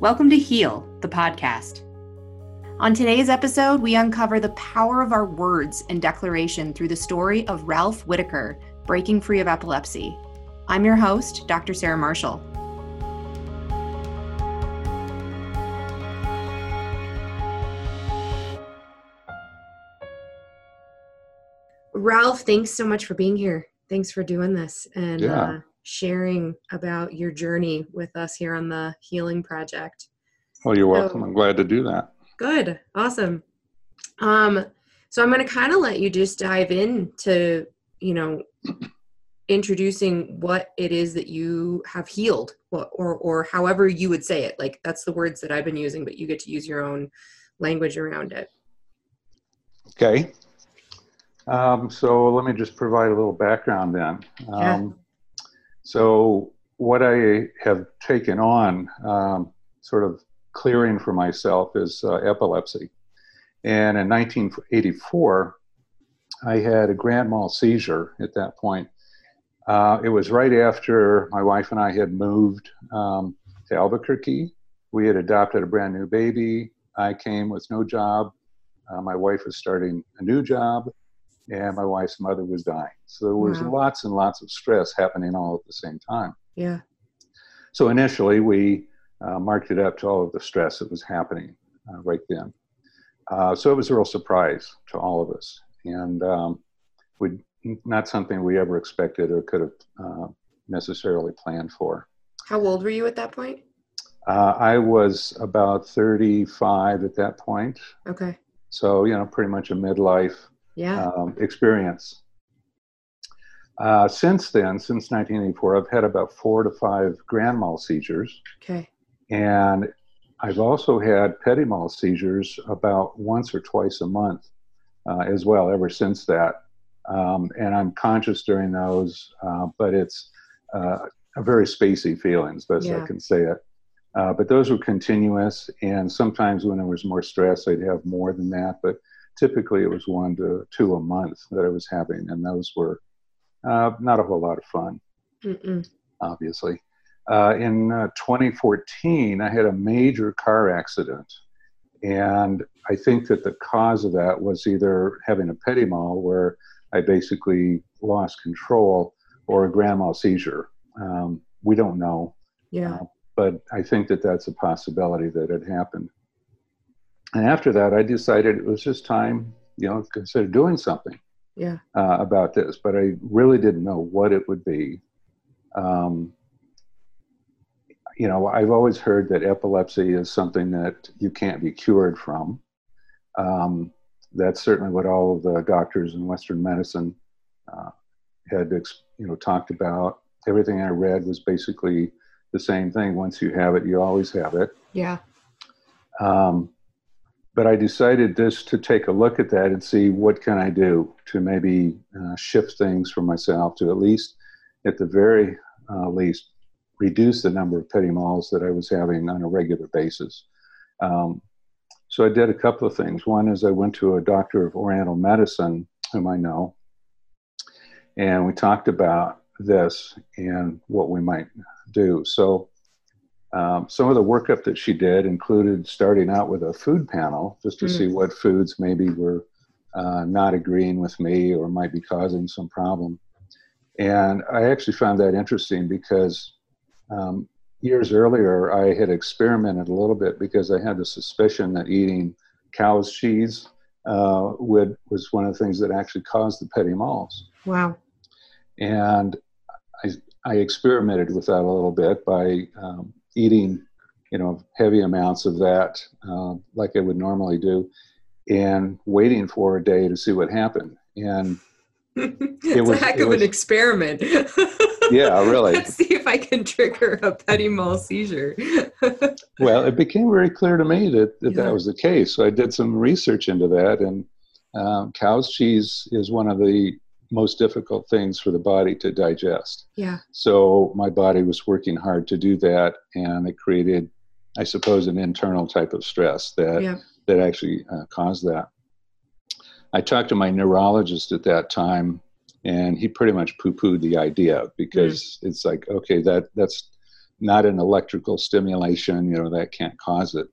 Welcome to Heal, the podcast. On today's episode, we uncover the power of our words and declaration through the story of Ralph Whitaker breaking free of epilepsy. I'm your host, Dr. Sarah Marshall. Ralph, thanks so much for being here. Thanks for doing this and Yeah. uh, sharing about your journey with us here on the Healing Project. Well, you're welcome. So- I'm glad to do that. Good. Awesome. Um, so I'm going to kind of let you just dive into, you know, introducing what it is that you have healed or, or, or however you would say it. Like that's the words that I've been using, but you get to use your own language around it. Okay. Um, so let me just provide a little background then. Yeah. Um, so, what I have taken on, um, sort of clearing for myself, is uh, epilepsy. And in 1984, I had a grand mal seizure at that point. Uh, it was right after my wife and I had moved um, to Albuquerque. We had adopted a brand new baby. I came with no job. Uh, my wife was starting a new job, and my wife's mother was dying. So there was Wow. lots and lots of stress happening all at the same time. Yeah. So initially, we uh, marked it up to all of the stress that was happening uh, right then. Uh, so it was a real surprise to all of us, and um, we not something we ever expected or could have uh, necessarily planned for. How old were you at that point? Uh, I was about 35 at that point, Okay. so you know, pretty much a midlife Yeah. um, experience. Uh, since then, since 1984, I've had about four to five grand mal seizures, Okay. and I've also had petit mal seizures about once or twice a month uh, as well. Ever since that, um, and I'm conscious during those, uh, but it's uh, a very spacey feeling, as best Yeah. I can say it. Uh, but those were continuous, and sometimes when there was more stress, I'd have more than that. But typically, it was one to two a month that I was having, and those were uh, not a whole lot of fun Mm-mm. obviously. Uh, in uh, 2014, I had a major car accident. And I think that the cause of that was either having a petit mal, where I basically lost control, or a grand mal seizure. Um, we don't know, Yeah. but I think that that's a possibility that it happened. And after that, I decided it was just time, you know, to consider doing something Yeah. uh, about this, but I really didn't know what it would be. Um, you know, I've always heard that epilepsy is something that you can't be cured from. Um, that's certainly what all of the doctors in Western medicine uh, had, you know, talked about. Everything I read was basically the same thing. Once you have it, you always have it. Yeah. Um, but I decided just to take a look at that and see what can I do to maybe uh, shift things for myself to at least, at the very uh, least, reduce the number of petit mals that I was having on a regular basis. Um, so I did a couple of things. One is I went to a doctor of Oriental medicine, whom I know, and we talked about this and what we might do. So um, some of the workup that she did included starting out with a food panel just to Mm. see what foods maybe were uh, not agreeing with me or might be causing some problem. And I actually found that interesting because um, years earlier I had experimented a little bit because I had the suspicion that eating cow's cheese uh, would, was one of the things that actually caused the petit mals Wow. and I, I experimented with that a little bit by um, eating, you know, heavy amounts of that, uh, like I would normally do, and waiting for a day to see what happened. And it's was- a heck of was- an experiment. Yeah, really. Let's see if I can trigger a petit mal seizure. well, it became very clear to me that that, Yeah. that was the case. So I did some research into that, and um, cow's cheese is one of the most difficult things for the body to digest. yeah. So my body was working hard to do that, and it created, I suppose, an internal type of stress that Yeah. that actually uh, caused that. I talked to my neurologist at that time, and he pretty much poo-pooed the idea because it's like, okay, that that's not an electrical stimulation, you know, that can't cause it.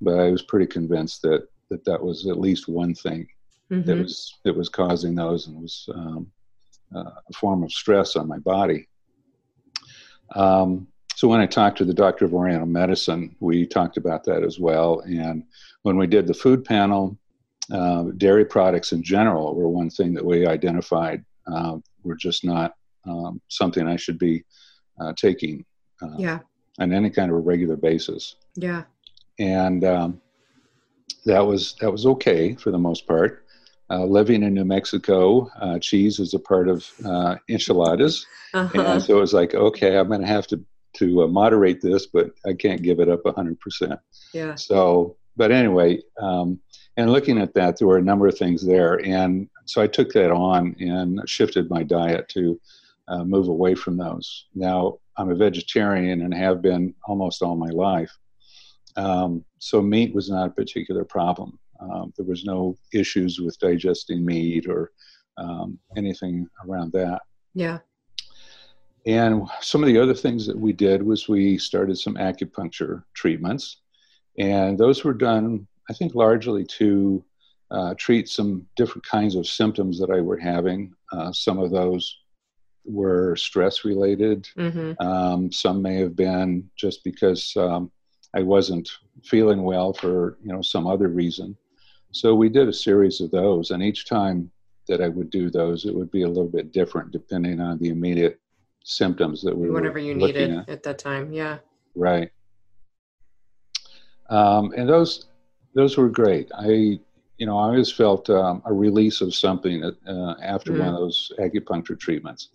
But I was pretty convinced that that, that was at least one thing mm-hmm. that was that was causing those and was um, uh, a form of stress on my body. Um, so when I talked to the doctor of Oriental medicine, we talked about that as well. And when we did the food panel, uh, dairy products in general were one thing that we identified uh, were just not um, something I should be uh, taking uh, yeah. on any kind of a regular basis. Yeah. And um, that was that was okay for the most part. Uh, living in New Mexico, uh, cheese is a part of uh, enchiladas, uh-huh. and so it was like, okay, I'm going to have to to uh, moderate this, but I can't give it up 100 percent. Yeah. So, but anyway, um, and looking at that, there were a number of things there, and so I took that on and shifted my diet to uh, move away from those. Now I'm a vegetarian and have been almost all my life, um, so meat was not a particular problem. Um, there was no issues with digesting meat or um, anything around that. Yeah. And some of the other things that we did was we started some acupuncture treatments, and those were done, I think, largely to uh, treat some different kinds of symptoms that I were having. Uh, some of those were stress related. Mm-hmm. Um, some may have been just because um, I wasn't feeling well for you know some other reason. So we did a series of those, and each time that I would do those, it would be a little bit different depending on the immediate symptoms that we whatever you needed at. at. that time. Yeah. Right. Um, and those those were great. I you know I always felt um, a release of something uh, after mm. one of those acupuncture treatments.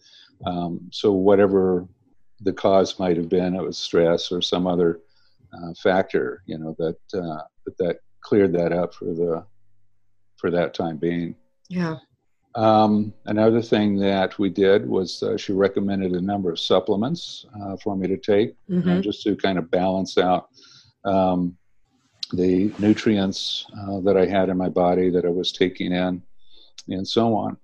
Um, so whatever the cause might have been, it was stress or some other uh, factor, you know, that uh, that that cleared that up for the for that time being. Yeah. Um, another thing that we did was uh, she recommended a number of supplements uh, for me to take, mm-hmm. just to kind of balance out um, the nutrients uh, that I had in my body that I was taking in, and so on.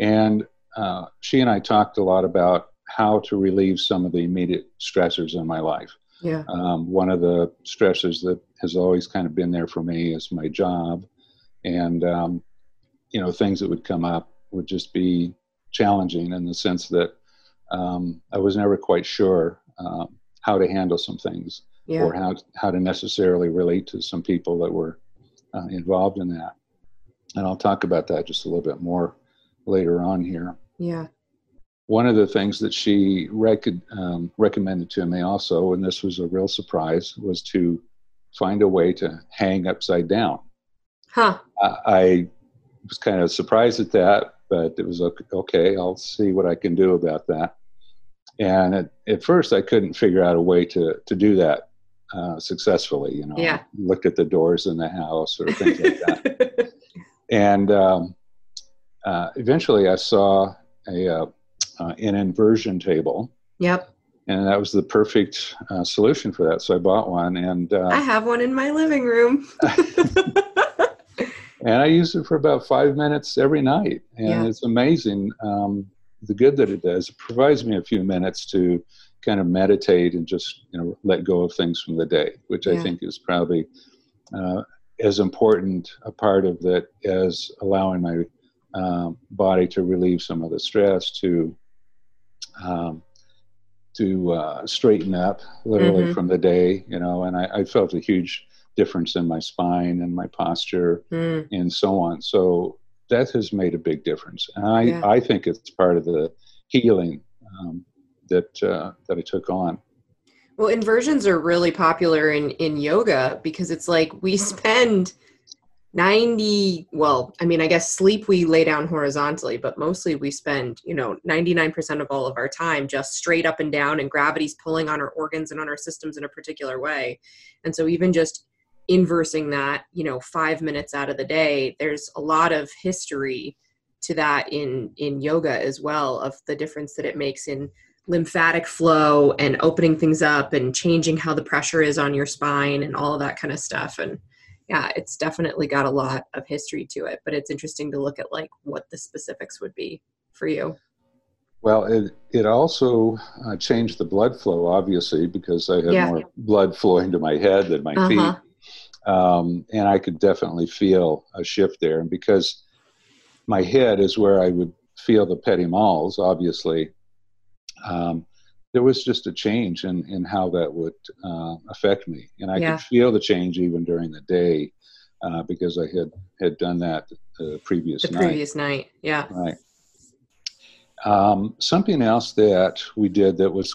And uh, she and I talked a lot about how to relieve some of the immediate stressors in my life. Yeah. Um, one of the stresses that has always kind of been there for me is my job, and um, you know things that would come up would just be challenging in the sense that um, I was never quite sure um, how to handle some things yeah. or how how to necessarily relate to some people that were uh, involved in that. And I'll talk about that just a little bit more later on here. Yeah one of the things that she rec- um, recommended to me also, and this was a real surprise, was to find a way to hang upside down. Huh. I, I was kind of surprised at that, but it was okay, okay. I'll see what I can do about that. And at, at first, I couldn't figure out a way to to do that uh, successfully. You know, yeah. looked at the doors in the house or things like that. and um, uh, eventually, I saw a, uh, uh, an inversion table. Yep. And that was the perfect uh, solution for that. So I bought one, and uh, I have one in my living room. and I use it for about five minutes every night, and yeah. it's amazing um, the good that it does. It provides me a few minutes to kind of meditate and just you know let go of things from the day, which yeah. I think is probably uh, as important a part of that as allowing my um, body to relieve some of the stress to um, to uh, straighten up literally mm-hmm. from the day, you know, and I, I, felt a huge difference in my spine and my posture mm. and so on. So that has made a big difference. And I, yeah. I think it's part of the healing um, that, uh, that I took on. Well, inversions are really popular in, in yoga because it's like we spend – 90 well i mean i guess sleep we lay down horizontally but mostly we spend you know 99% of all of our time just straight up and down and gravity's pulling on our organs and on our systems in a particular way. And so even just inversing that you know 5 minutes out of the day there's a lot of history to that in in yoga as well of the difference that it makes in lymphatic flow and opening things up and changing how the pressure is on your spine and all of that kind of stuff. And yeah, it's definitely got a lot of history to it, but it's interesting to look at like what the specifics would be for you. Well, it it also uh, changed the blood flow, obviously, because I had Yeah. more blood flowing to my head than my Uh-huh. feet, um, and I could definitely feel a shift there. And because my head is where I would feel the petit mals, obviously, um, there was just a change in in how that would uh, affect me, and I Yeah. could feel the change even during the day uh, because I had had done that the previous The night. previous night. Yeah. Right. Um, something else that we did that was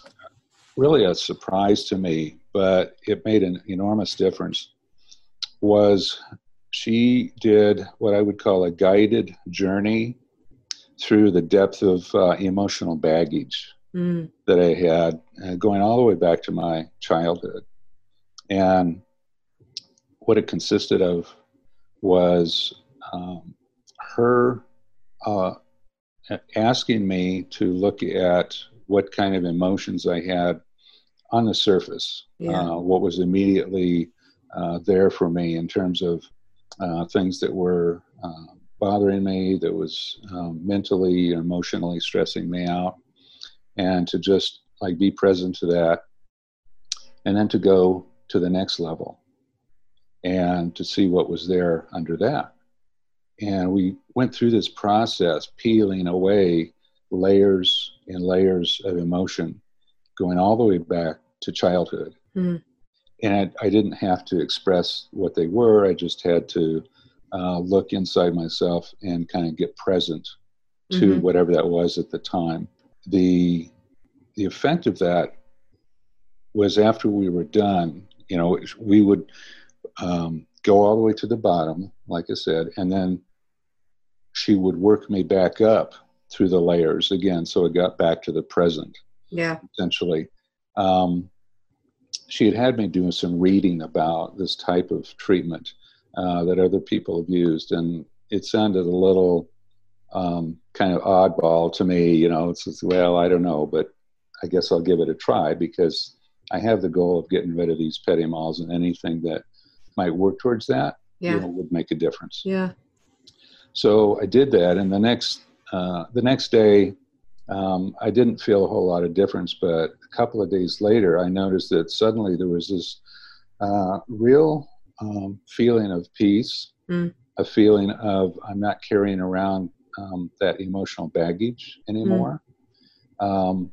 really a surprise to me, but it made an enormous difference, was she did what I would call a guided journey through the depth of uh, emotional baggage Mm. that I had, uh, going all the way back to my childhood. And what it consisted of was um, her uh, asking me to look at what kind of emotions I had on the surface, Yeah. uh, what was immediately uh, there for me in terms of uh, things that were uh, bothering me, that was um, mentally, or emotionally stressing me out, and to just like be present to that, and then to go to the next level and to see what was there under that. And we went through this process, peeling away layers and layers of emotion, going all the way back to childhood. Mhm. And I, I didn't have to express what they were, I just had to uh, look inside myself and kind of get present to Mhm. whatever that was at the time. The, the effect of that was after we were done, you know, we would um, go all the way to the bottom, like I said, and then she would work me back up through the layers again. So it got back to the present, Yeah. essentially. Um, she had had me doing some reading about this type of treatment uh, that other people have used, and it sounded a little um, kind of oddball to me. You know, it's just, well, I don't know, but I guess I'll give it a try because I have the goal of getting rid of these petit mals, and anything that might work towards that you know, would make a difference. Yeah. So I did that, and the next uh, the next day, um, I didn't feel a whole lot of difference. But a couple of days later, I noticed that suddenly there was this uh, real um, feeling of peace, Mm. a feeling of I'm not carrying around um, that emotional baggage anymore. Um,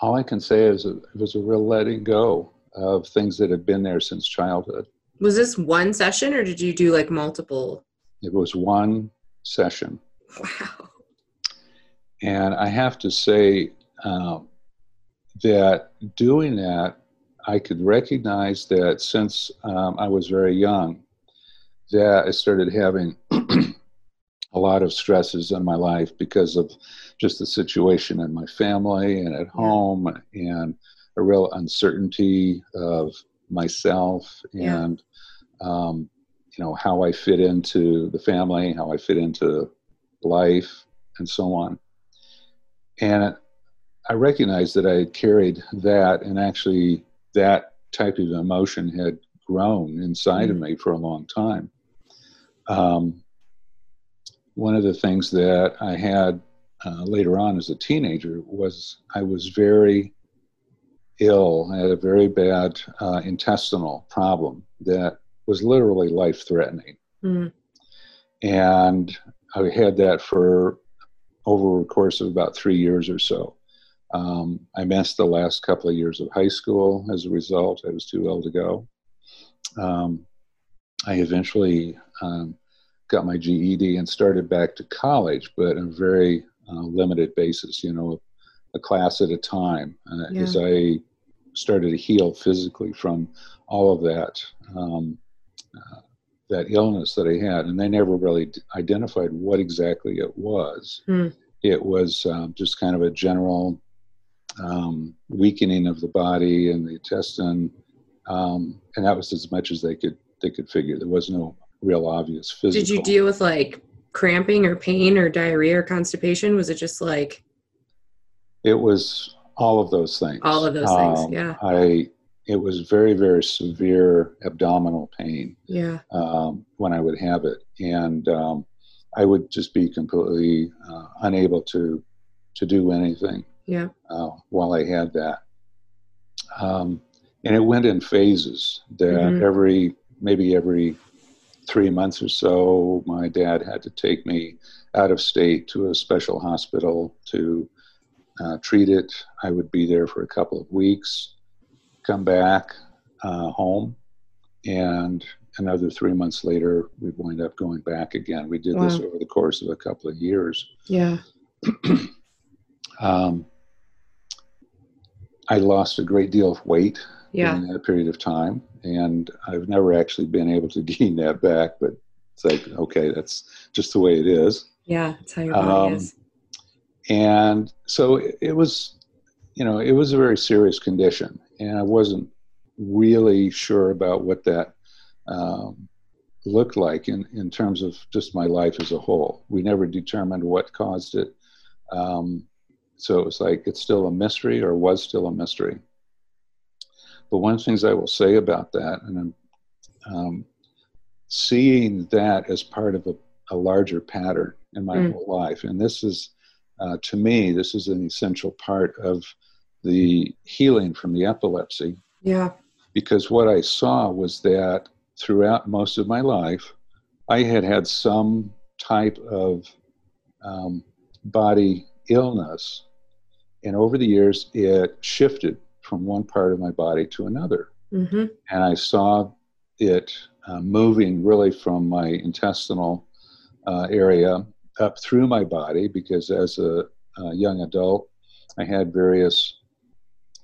all I can say is it was a real letting go of things that had been there since childhood. Was this one session or did you do like multiple? It was one session. Wow. And I have to say um, that doing that, I could recognize that since um, I was very young, that I started having a lot of stresses in my life because of just the situation in my family and at home and a real uncertainty of myself Yeah. and um, you know how I fit into the family, how I fit into life, and so on. And I recognized that I had carried that, and actually that type of emotion had grown inside of Mhm. me for a long time. Um, one of the things that I had uh, later on as a teenager was I was very ill. I had a very bad uh, intestinal problem that was literally life threatening. Mm. And I had that for over a course of about three years or so. Um, I missed the last couple of years of high school as a result. I was too ill to go. Um, I eventually um, got my GED and started back to college, but on a very uh, limited basis, you know, a class at a time. Uh, Yeah. As I started to heal physically from all of that, um, uh, that illness that I had, and they never really d- identified what exactly it was. Hmm. It was um, just kind of a general um, weakening of the body and the intestine, um, and that was as much as they could they could figure. There was no real obvious physical. Did you deal with like cramping or pain or diarrhea or constipation? Was it just like It was all of those things. All of those things, Um, yeah. I it was very very severe abdominal pain yeah. um, when I would have it, and um, I would just be completely uh, unable to to do anything. Yeah. Uh, while I had that, um, and it went in phases. That mm-hmm. every maybe every three months or so, my dad had to take me out of state to a special hospital to uh, treat it. I would be there for a couple of weeks, come back uh, home, and another three months later, we wind up going back again. We did wow. this over the course of a couple of years. Yeah. um, I lost a great deal of weight yeah. in that period of time, and I've never actually been able to gain that back. But it's like, okay, that's just the way it is. Yeah, that's how your body um, is. And so it, it was, you know, it was a very serious condition, and I wasn't really sure about what that um, looked like in, in terms of just my life as a whole. We never determined what caused it. Um, so it was like it's still a mystery or was still a mystery. But one of the things I will say about that, and I'm um, seeing that as part of a, a larger pattern in my mm. whole life, and this is, uh, to me, this is an essential part of the healing from the epilepsy. Yeah. Because what I saw was that throughout most of my life, I had had some type of um, body illness. And over the years, it shifted from one part of my body to another. Mm-hmm. And I saw it uh, moving really from my intestinal uh, area up through my body because as a, a, young adult, I had various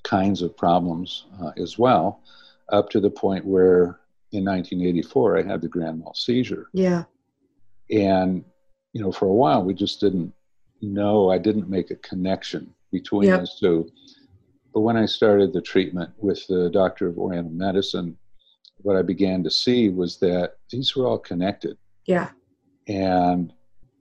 kinds of problems uh, as well, up to the point where in 1984 I had the grand mal seizure. Yeah. And, you know, for a while we just didn't know, I didn't make a connection between yep. those two. But when I started the treatment with the doctor of Oriental medicine, what I began to see was that these were all connected. Yeah. And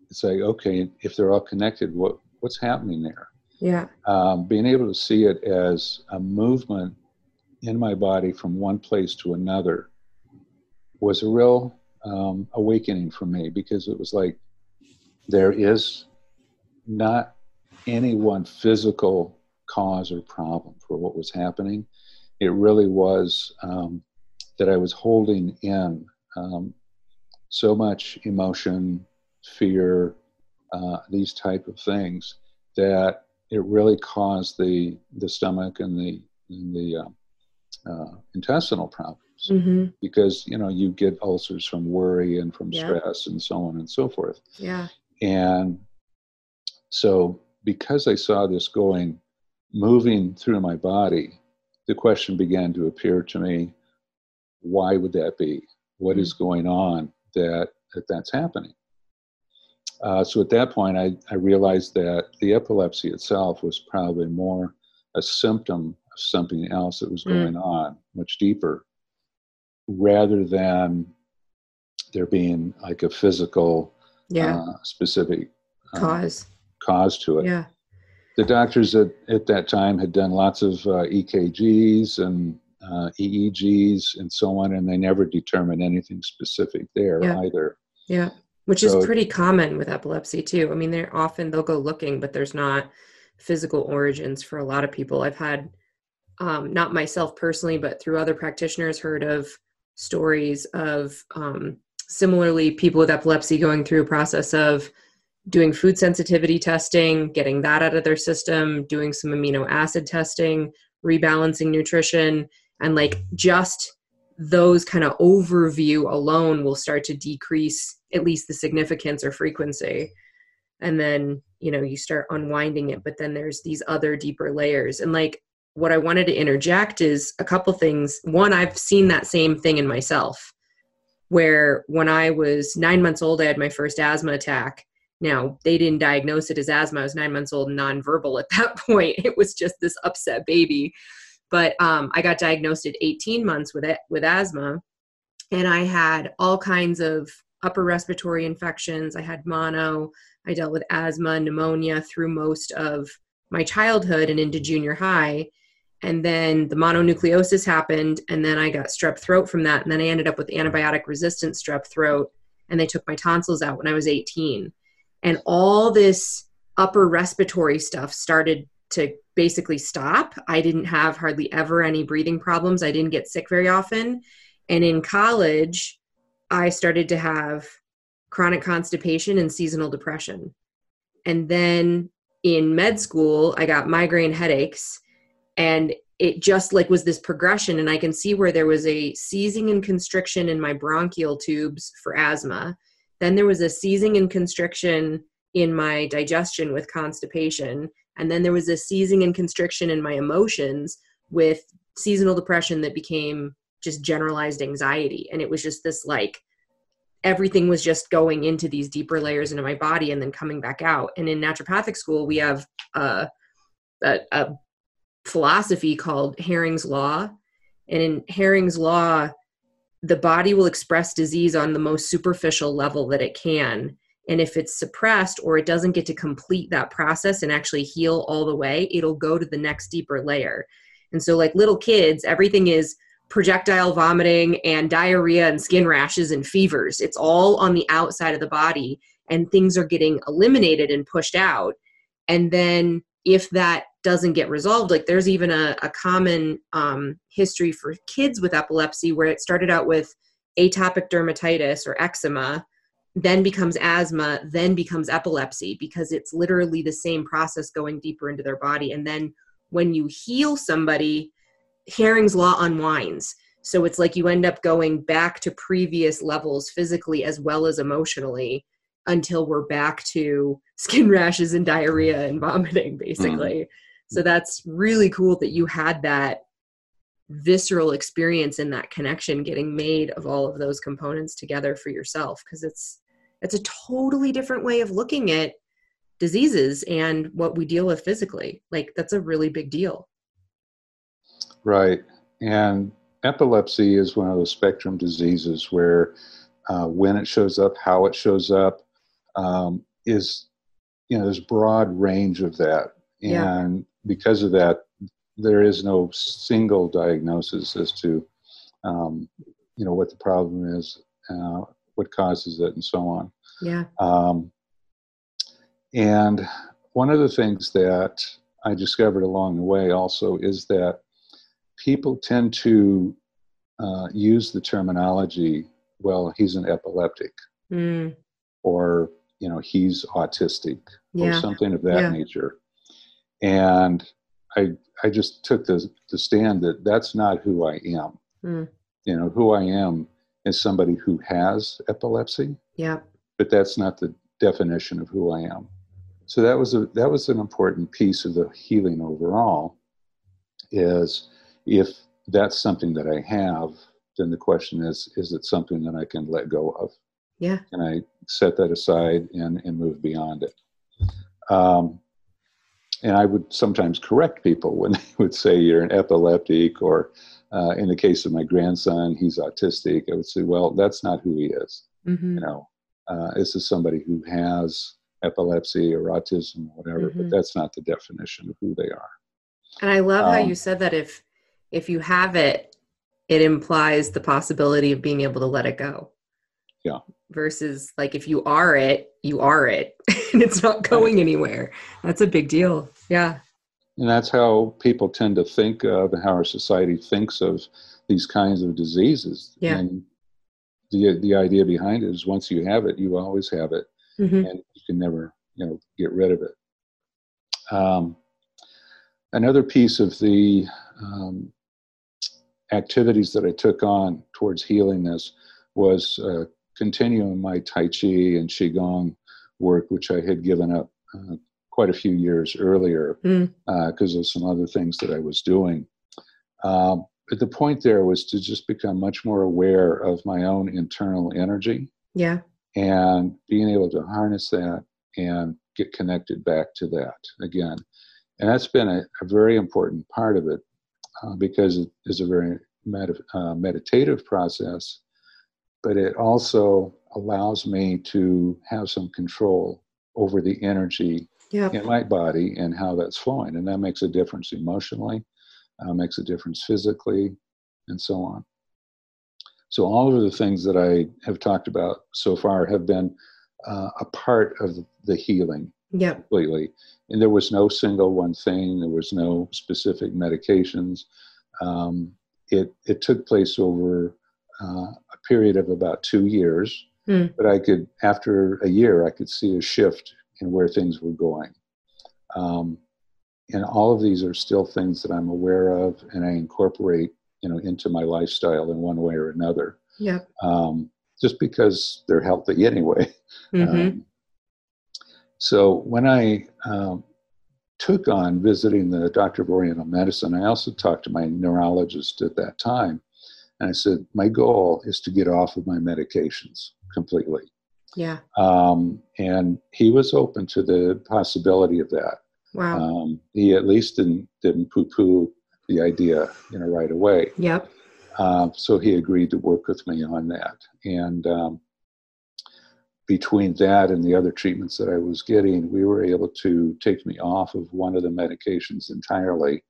it's like, okay, if they're all connected, what what's happening there? Yeah. Um, being able to see it as a movement in my body from one place to another was a real um, awakening for me because it was like there is not any one physical cause or problem for what was happening. It really was um, that I was holding in um, so much emotion, fear, uh, these type of things that it really caused the the stomach and the and the uh, uh, intestinal problems mm-hmm. because you know you get ulcers from worry and from yeah. stress and so on and so forth. Yeah. And so because I saw this going, moving through my body, the question began to appear to me: Why would that be? What is going on that, that that's happening? Uh, so at that point, I, I realized that the epilepsy itself was probably more a symptom of something else that was mm. going mm. on, much deeper, rather than there being like a physical, yeah. uh, specific um, cause cause to it. Yeah. The doctors at, at that time had done lots of uh, EKGs and uh, EEGs and so on, and they never determined anything specific there yeah. either. Yeah, which so, is pretty common with epilepsy too. I mean, they're often they'll go looking, but there's not physical origins for a lot of people. I've had, um, not myself personally, but through other practitioners, heard of stories of um, similarly people with epilepsy going through a process of doing food sensitivity testing, getting that out of their system, doing some amino acid testing, rebalancing nutrition, and like just those kind of overview alone will start to decrease at least the significance or frequency. And then, you know, you start unwinding it, but then there's these other deeper layers. And like what I wanted to interject is a couple things. One, I've seen that same thing in myself, where when I was nine months old, I had my first asthma attack. Now, they didn't diagnose it as asthma. I was nine months old nonverbal at that point. It was just this upset baby. But um, I got diagnosed at 18 months with it, with asthma, and I had all kinds of upper respiratory infections. I had mono. I dealt with asthma, pneumonia through most of my childhood and into junior high and then the mononucleosis happened and then i got strep throat from that and then i ended up with antibiotic resistant strep throat and they took my tonsils out when i was 18 and all this upper respiratory stuff started to basically stop. I didn't have hardly ever any breathing problems. I didn't get sick very often. And in college, I started to have chronic constipation and seasonal depression. And then in med school, I got migraine headaches and it just like was this progression and I can see where there was a seizing and constriction in my bronchial tubes for asthma. Then there was a seizing and constriction in my digestion with constipation. And then there was a seizing and constriction in my emotions with seasonal depression that became just generalized anxiety. And it was just this like everything was just going into these deeper layers into my body and then coming back out. And in naturopathic school we have uh, a, a philosophy called Hering's Law. And in Hering's Law, the body will express disease on the most superficial level that it can. And if it's suppressed or it doesn't get to complete that process and actually heal all the way, it'll go to the next deeper layer. And so, like little kids, everything is projectile vomiting and diarrhea and skin rashes and fevers. It's all on the outside of the body, and things are getting eliminated and pushed out. And then, if that doesn't get resolved, like there's even a, a common um, history for kids with epilepsy where it started out with atopic dermatitis or eczema then becomes asthma, then becomes epilepsy because it's literally the same process going deeper into their body. And then when you heal somebody, Hering's law unwinds. So it's like you end up going back to previous levels physically as well as emotionally until we're back to skin rashes and diarrhea and vomiting, basically. So that's really cool that you had that visceral experience in that connection getting made of all of those components together for yourself because it's it's a totally different way of looking at diseases and what we deal with physically. Like that's a really big deal. Right. And epilepsy is one of those spectrum diseases where uh, when it shows up, how it shows up, um, is, you know, there's broad range of that. And. Because of that, there is no single diagnosis as to, um, you know, what the problem is. Uh, what causes it, and so on. Yeah. Um, and one of the things that I discovered along the way also is that people tend to uh, use the terminology, well, he's an epileptic, mm. or you know, he's autistic, yeah. or something of that yeah. nature. And I I just took the the stand that that's not who I am. Mm. You know, who I am is somebody who has epilepsy. Yeah. But that's not the definition of who I am. So that was a that was an important piece of the healing overall. Is if that's something that I have, then the question is, is it something that I can let go of? Yeah. Can I set that aside and, and move beyond it? Um, and I would sometimes correct people when they would say you're an epileptic or uh, in the case of my grandson, he's autistic. I would say, well, that's not who he is. Mm-hmm. You know, uh, this is somebody who has epilepsy or autism or whatever, mm-hmm. but that's not the definition of who they are. And I love um, how you said that if if you have it, it implies the possibility of being able to let it go. Yeah. Versus like if you are it, you are it, and it's not going anywhere. That's a big deal. Yeah. And that's how people tend to think of and how our society thinks of these kinds of diseases. Yeah. And the, the idea behind it is once you have it, you always have it. Mm-hmm. And you can never, you know, get rid of it. Um, another piece of the um, activities that I took on towards healing this was uh, continuing my Tai Chi and Qigong work, which I had given up uh, quite a few years earlier because mm. uh, of some other things that I was doing. Um, but the point there was to just become much more aware of my own internal energy. Yeah. And being able to harness that and get connected back to that again. And that's been a, a very important part of it uh, because it is a very med- uh, meditative process, but it also allows me to have some control over the energy yep. in my body and how that's flowing. And that makes a difference emotionally, uh, makes a difference physically, and so on. So, all of the things that I have talked about so far have been uh, a part of the healing. Yeah. Completely. And there was no single one thing. There was no specific medications. Um, it it took place over uh, period of about two years. Mm. But I could, after a year, I could see a shift in where things were going. Um, and all of these are still things that I'm aware of, and I incorporate, you know, into my lifestyle in one way or another. Yep. Um, just because they're healthy anyway. Mm-hmm. Um, so when I um, took on visiting the doctor of Oriental Medicine, I also talked to my neurologist at that time, and I said my goal is to get off of my medications completely. Yeah. Um, and he was open to the possibility of that. Wow. Um, he at least didn't didn't poo-poo the idea, you know, right away. yep. Um, so he agreed to work with me on that. And um, between that and the other treatments that I was getting, we were able to take me off of one of the medications entirely,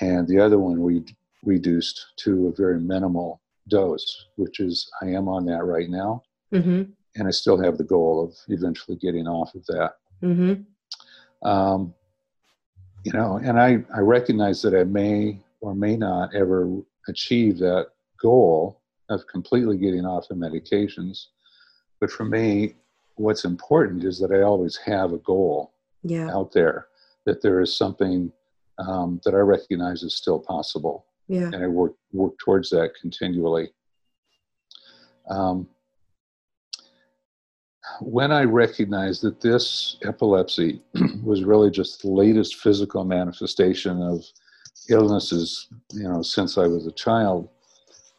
and the other one we reduced to a very minimal dose, which is I am on that right now, Mm-hmm. and I still have the goal of eventually getting off of that. Mm-hmm. Um, you know, and I, I recognize that I may or may not ever achieve that goal of completely getting off the medications. But for me, what's important is that I always have a goal Yeah. out there, that there is something um, that I recognize is still possible. Yeah. And I work, work towards that continually. Um, when I recognized that this epilepsy was really just the latest physical manifestation of illnesses, you know, since I was a child,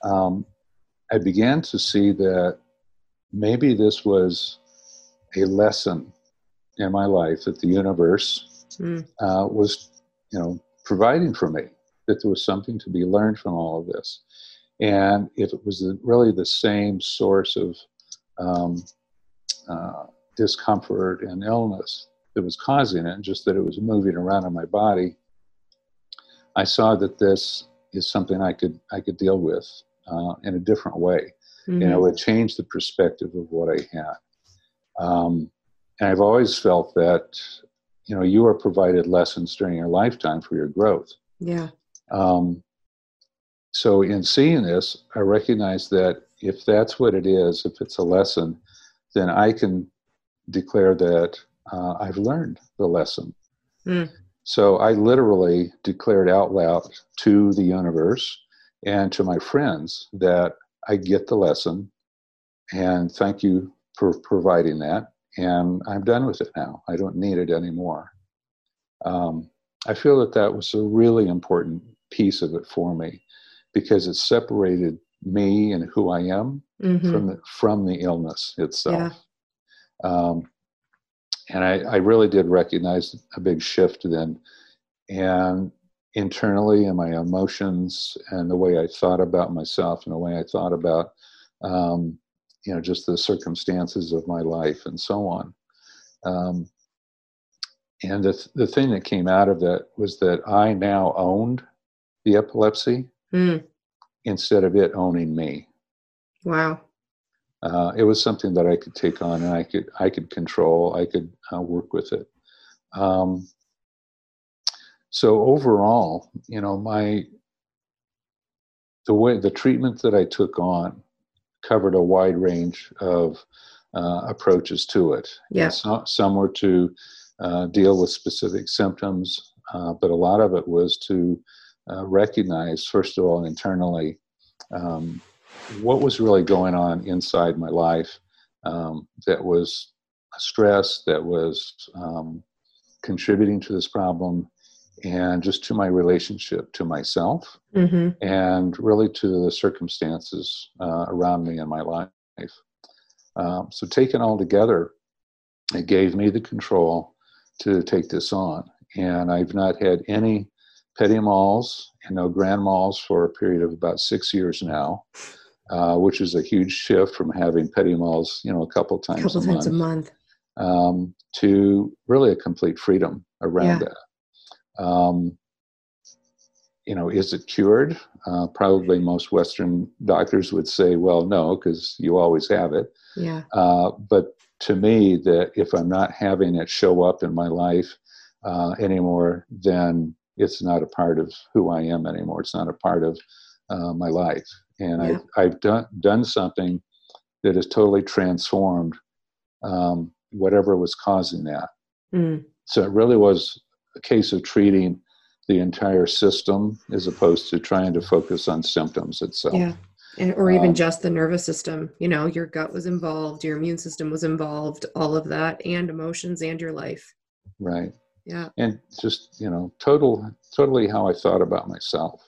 um, I began to see that maybe this was a lesson in my life that the universe Mm. uh, was, you know, providing for me. That there was something to be learned from all of this, and if it was really the same source of um, uh, discomfort and illness that was causing it, just that it was moving around in my body, I saw that this is something I could I could deal with uh, in a different way. Mhm. You know, it changed the perspective of what I had. Um, and I've always felt that, you know, you are provided lessons during your lifetime for your growth. Yeah. Um, so in seeing this, I recognize that if that's what it is, if it's a lesson, then I can declare that uh, I've learned the lesson. Mm. So I literally declared out loud to the universe and to my friends that I get the lesson and thank you for providing that. And I'm done with it now. I don't need it anymore. Um, I feel that that was a really important piece of it for me because it separated me and who I am Mhm. from the, from the illness itself. Um, and I, I really did recognize a big shift then, and internally in my emotions and the way I thought about myself and the way I thought about, um, you know, just the circumstances of my life and so on. Um, and the, the thing that came out of that was that I now owned the epilepsy Mm. instead of it owning me. Wow. Uh, it was something that I could take on and I could I could control. I could uh, work with it. Um, so overall, you know, my the way the treatment that I took on covered a wide range of uh, approaches to it. Yeah. Some, some were to uh, deal with specific symptoms, uh, but a lot of it was to uh, recognize, first of all, internally, um, what was really going on inside my life um, that was a stress, that was um, contributing to this problem, and just to my relationship to myself Mm-hmm. and really to the circumstances uh, around me in my life. Um, so, taken all together, it gave me the control to take this on. And I've not had any petit mals and no grand mals for a period of about six years now, uh, which is a huge shift from having petit mals, you know, a couple A times couple a times month a month. um, to really a complete freedom around Yeah. that. Um, you know, is it cured? Uh, probably most Western doctors would say, well, no, because you always have it. Yeah. Uh, but to me that if I'm not having it show up in my life uh, anymore, then it's not a part of who I am anymore. It's not a part of uh, my life, and yeah. I've, I've done done something that has totally transformed um, whatever was causing that. Mm. So it really was a case of treating the entire system as opposed to trying to focus on symptoms itself. Yeah. And, or even um, just the nervous system. You know, your gut was involved, your immune system was involved, all of that, and emotions and your life. Right. Yeah. And just, you know, total, totally how I thought about myself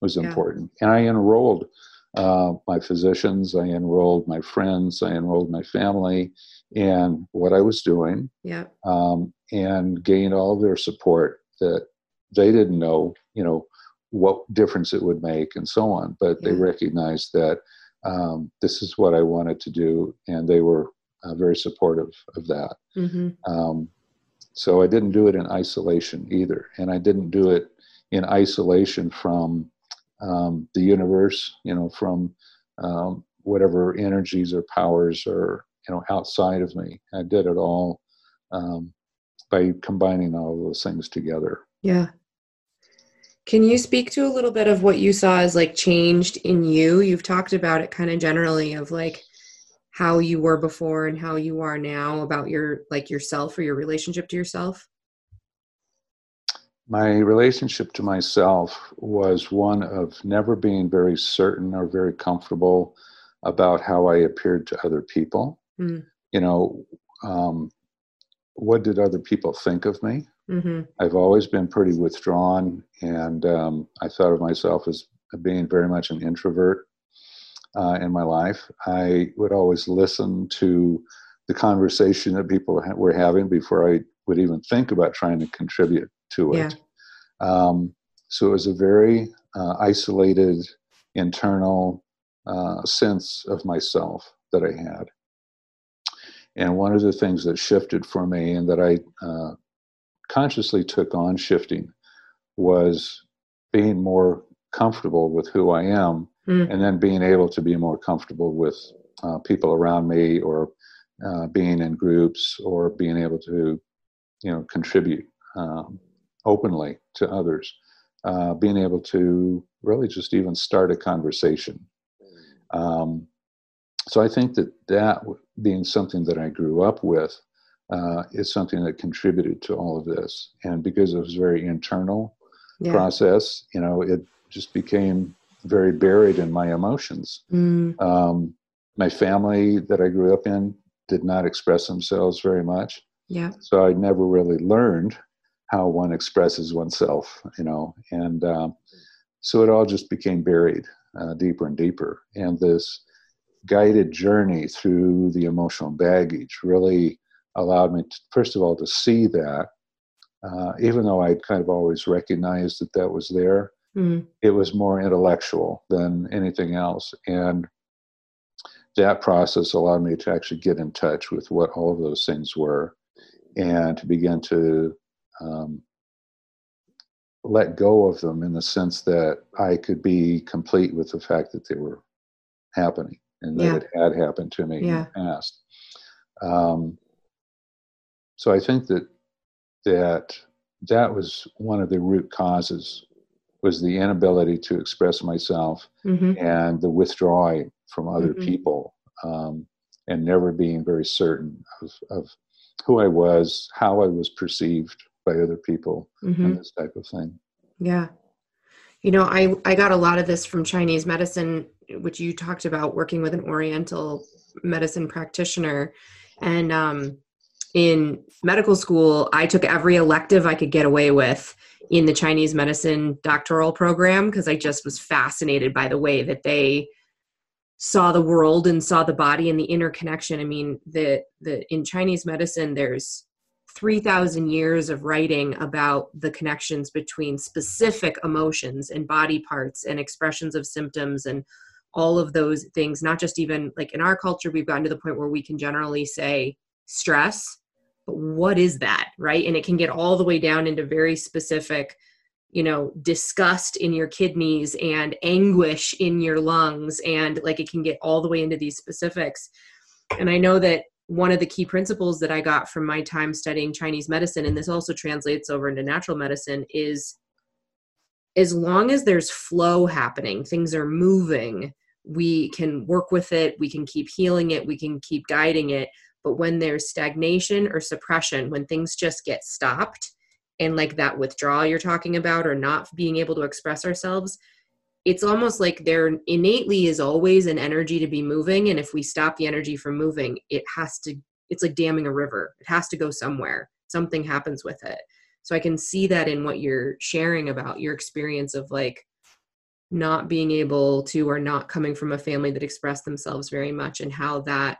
was important. Yeah. And I enrolled uh, my physicians, I enrolled my friends, I enrolled my family in what I was doing. Yeah. Um, and gained all their support that they didn't know, you know, what difference it would make and so on. But yeah. they recognized that um, this is what I wanted to do, and they were uh, very supportive of that. Mm-hmm. Um, so I didn't do it in isolation either, and I didn't do it in isolation from um, the universe, you know, from um, whatever energies or powers are, you know, outside of me. I did it all um, by combining all those things together. Yeah. Can you speak to a little bit of what you saw as like changed in you? You've talked about it kind of generally of like how you were before and how you are now about your like yourself or your relationship to yourself. My relationship to myself was one of never being very certain or very comfortable about how I appeared to other people. Mm. You know, um, what did other people think of me? Mm-hmm. I've always been pretty withdrawn, and um, I thought of myself as being very much an introvert uh, in my life. I would always listen to the conversation that people were having before I would even think about trying to contribute to it. Yeah. Um, so it was a very uh, isolated, internal uh, sense of myself that I had. And one of the things that shifted for me and that I uh, consciously took on shifting was being more comfortable with who I am mm. and then being able to be more comfortable with uh, people around me or uh, being in groups or being able to you know contribute um, openly to others uh, being able to really just even start a conversation um, so i think that that being something that i grew up with uh, is something that contributed to all of this. And because it was very internal yeah. process, you know, it just became very buried in my emotions. Mm. Um, my family that I grew up in did not express themselves very much. Yeah. So I never really learned how one expresses oneself, you know, and um, so it all just became buried uh, deeper and deeper. And this guided journey through the emotional baggage really allowed me, to, first of all, to see that, uh, even though I'd kind of always recognized that that was there, mm-hmm. it was more intellectual than anything else. And that process allowed me to actually get in touch with what all of those things were and to begin to um, let go of them in the sense that I could be complete with the fact that they were happening and that yeah. it had happened to me yeah. in the past. Um, so I think that that that was one of the root causes was the inability to express myself mm-hmm. and the withdrawing from other mm-hmm. people um, and never being very certain of, of who I was, how I was perceived by other people, mm-hmm. and this type of thing. Yeah. You know, I, I got a lot of this from Chinese medicine, which you talked about working with an Oriental medicine practitioner. And um, in medical school, I took every elective I could get away with in the Chinese medicine doctoral program because I just was fascinated by the way that they saw the world and saw the body and the interconnection. I mean, the the in Chinese medicine there's 3000 years of writing about the connections between specific emotions and body parts and expressions of symptoms and all of those things not just even like in our culture we've gotten to the point where we can generally say stress but what is that right and it can get all the way down into very specific you know disgust in your kidneys and anguish in your lungs and like it can get all the way into these specifics and i know that one of the key principles that I got from my time studying Chinese medicine, and this also translates over into natural medicine, is as long as there's flow happening, things are moving, we can work with it, we can keep healing it, we can keep guiding it. But when there's stagnation or suppression, when things just get stopped, and like that withdrawal you're talking about, or not being able to express ourselves, it's almost like there innately is always an energy to be moving and if we stop the energy from moving it has to it's like damming a river. It has to go somewhere. Something happens with it. So i can see that in what you're sharing about your experience of like not being able to or not coming from a family that expressed themselves very much and how that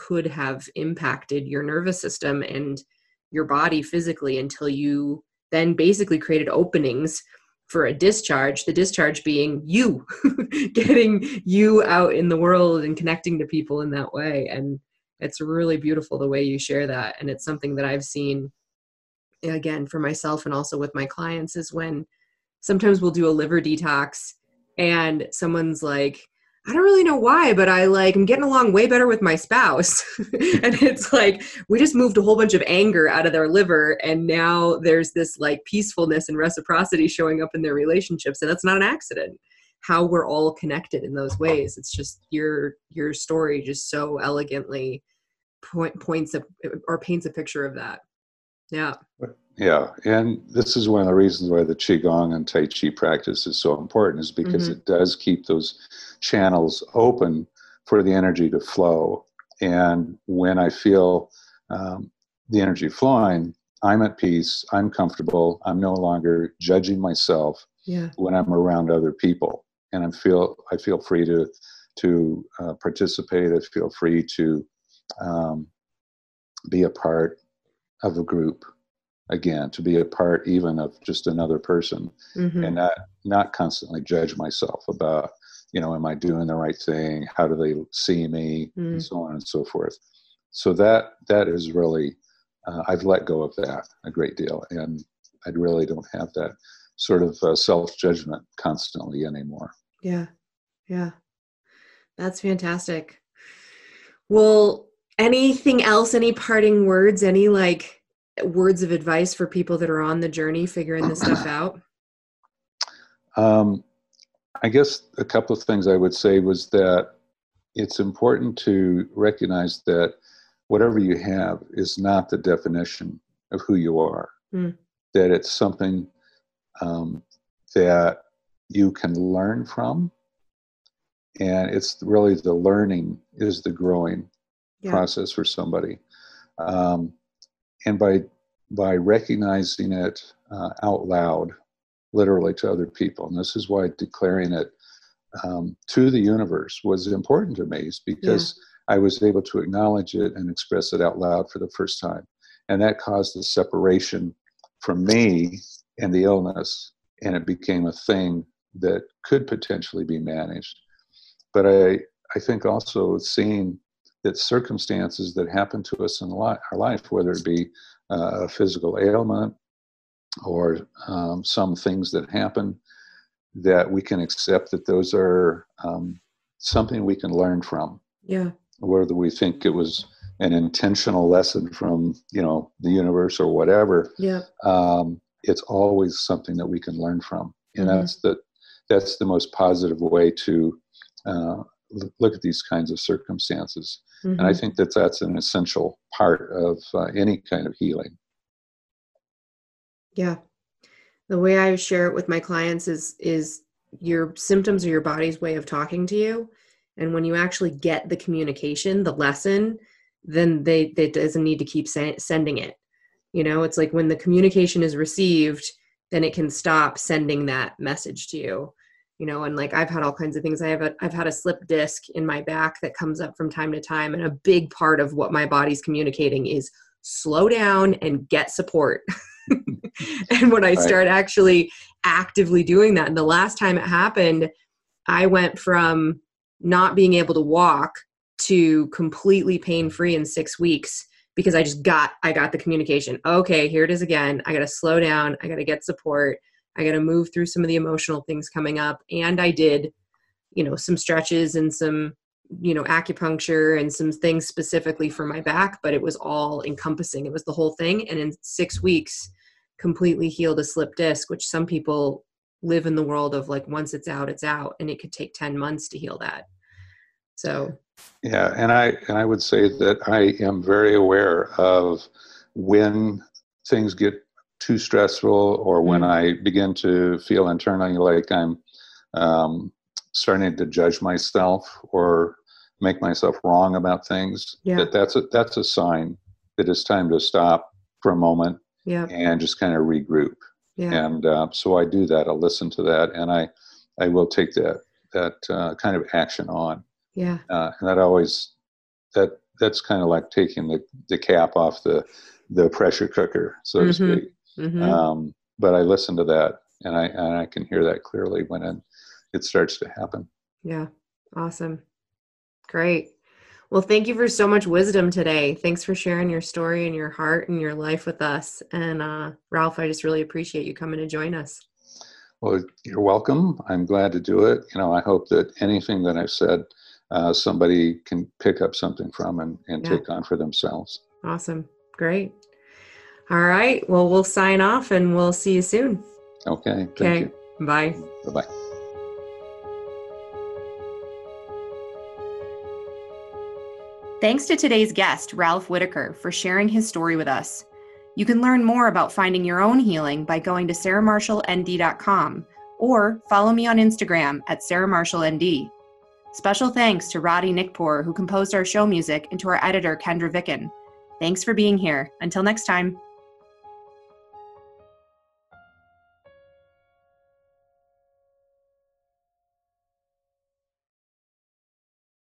could have impacted your nervous system and your body physically until you then basically created openings for a discharge the discharge being you getting you out in the world and connecting to people in that way. And it's really beautiful the way you share that. And it's something that i've seen again for myself and also with my clients is when sometimes we'll do a liver detox and someone's like I don't really know why, but I like I'm getting along way better with my spouse. and it's like we just moved a whole bunch of anger out of their liver and now there's this like peacefulness and reciprocity showing up in their relationships and that's not an accident. How we're all connected in those ways. It's just your your story just so elegantly point points up or paints a picture of that. Yeah. Yeah, and this is one of the reasons why the qigong and tai chi practice is so important is because mm-hmm. it does keep those channels open for the energy to flow. And when I feel um, the energy flowing, I'm at peace. I'm comfortable. I'm no longer judging myself yeah. when I'm around other people, and I feel I feel free to to uh, participate. I feel free to um, be a part of a group again to be a part even of just another person mm-hmm. and not not constantly judge myself about you know am i doing the right thing? How do they see me? Mm. and so on and so forth. So that that is really uh, i've let go of that a great deal and i really don't have that sort of uh, self judgment constantly anymore. Yeah. Yeah. That's fantastic. Well anything else? Any parting words? Any like words of advice for people that are on the journey figuring this stuff out? Um, I guess a couple of things I would say was that it's important to recognize that whatever you have is not the definition of who you are. Mm. That it's something um, that you can learn from, and it's really the learning is the growing yeah. process for somebody. Um, and by by recognizing it uh, out loud, literally to other people, and this is why declaring it um, to the universe was important to me, is because yeah. I was able to acknowledge it and express it out loud for the first time, and that caused a separation from me and the illness, and it became a thing that could potentially be managed. But I I think also seeing that circumstances that happen to us in our life, whether it be uh, a physical ailment or um, some things that happen, that we can accept that those are um, something we can learn from. Yeah. Whether we think it was an intentional lesson from you know the universe or whatever. Yeah. Um, it's always something that we can learn from, and mm-hmm. that's the that's the most positive way to uh, look at these kinds of circumstances. Mm-hmm. And I mm-hmm. think that that's an essential part of uh, any kind of healing. Yeah. The way I share it with my clients is is your symptoms are your body's way of talking to you. And when you actually get the communication, the lesson, then they they doesn't need to keep say, sending it. You know, it's like when the communication is received, then it can stop sending that message to you you know and like i've had all kinds of things. I have a i've had a slip disc in my back that comes up from time to time and a big part of what my body's communicating is slow down and get support. And when i start actually actively doing that and the last time it happened i went from not being able to walk to completely pain free in 6 weeks because i just got i got the communication okay here it is again. I got to slow down. I got to get support I got to move through some of the emotional things coming up. And I did, you know, some stretches and some you know acupuncture and some things specifically for my back but it was all encompassing it was the whole thing and in six weeks completely healed a slip disc which some people live in the world of like once it's out it's out and it could take 10 months to heal that so yeah and i and i would say that i am very aware of when things get too stressful or when mm-hmm. i begin to feel internally like i'm um, starting to judge myself or make myself wrong about things yeah. that that's a that's a sign that it's time to stop for a moment yeah. and just kind of regroup yeah. and uh, so i do that i'll listen to that and i i will take that that uh, kind of action on yeah uh, and that always that that's kind of like taking the the cap off the the pressure cooker so mm-hmm. to speak mm-hmm. um, but i listen to that and i and i can hear that clearly when it, it starts to happen yeah awesome Great. Well, thank you for so much wisdom today. Thanks for sharing your story and your heart and your life with us. And uh, Ralph, I just really appreciate you coming to join us. Well, you're welcome. I'm glad to do it. You know, I hope that anything that I've said, uh, somebody can pick up something from and, and yeah. take on for themselves. Awesome. Great. All right. Well, we'll sign off and we'll see you soon. Okay. okay. Bye. Bye bye. Thanks to today's guest, Ralph Whitaker, for sharing his story with us. You can learn more about finding your own healing by going to sarahmarshallnd.com or follow me on Instagram at sarahmarshallnd. Special thanks to Roddy Nickpour, who composed our show music, and to our editor, Kendra Vicken. Thanks for being here. Until next time.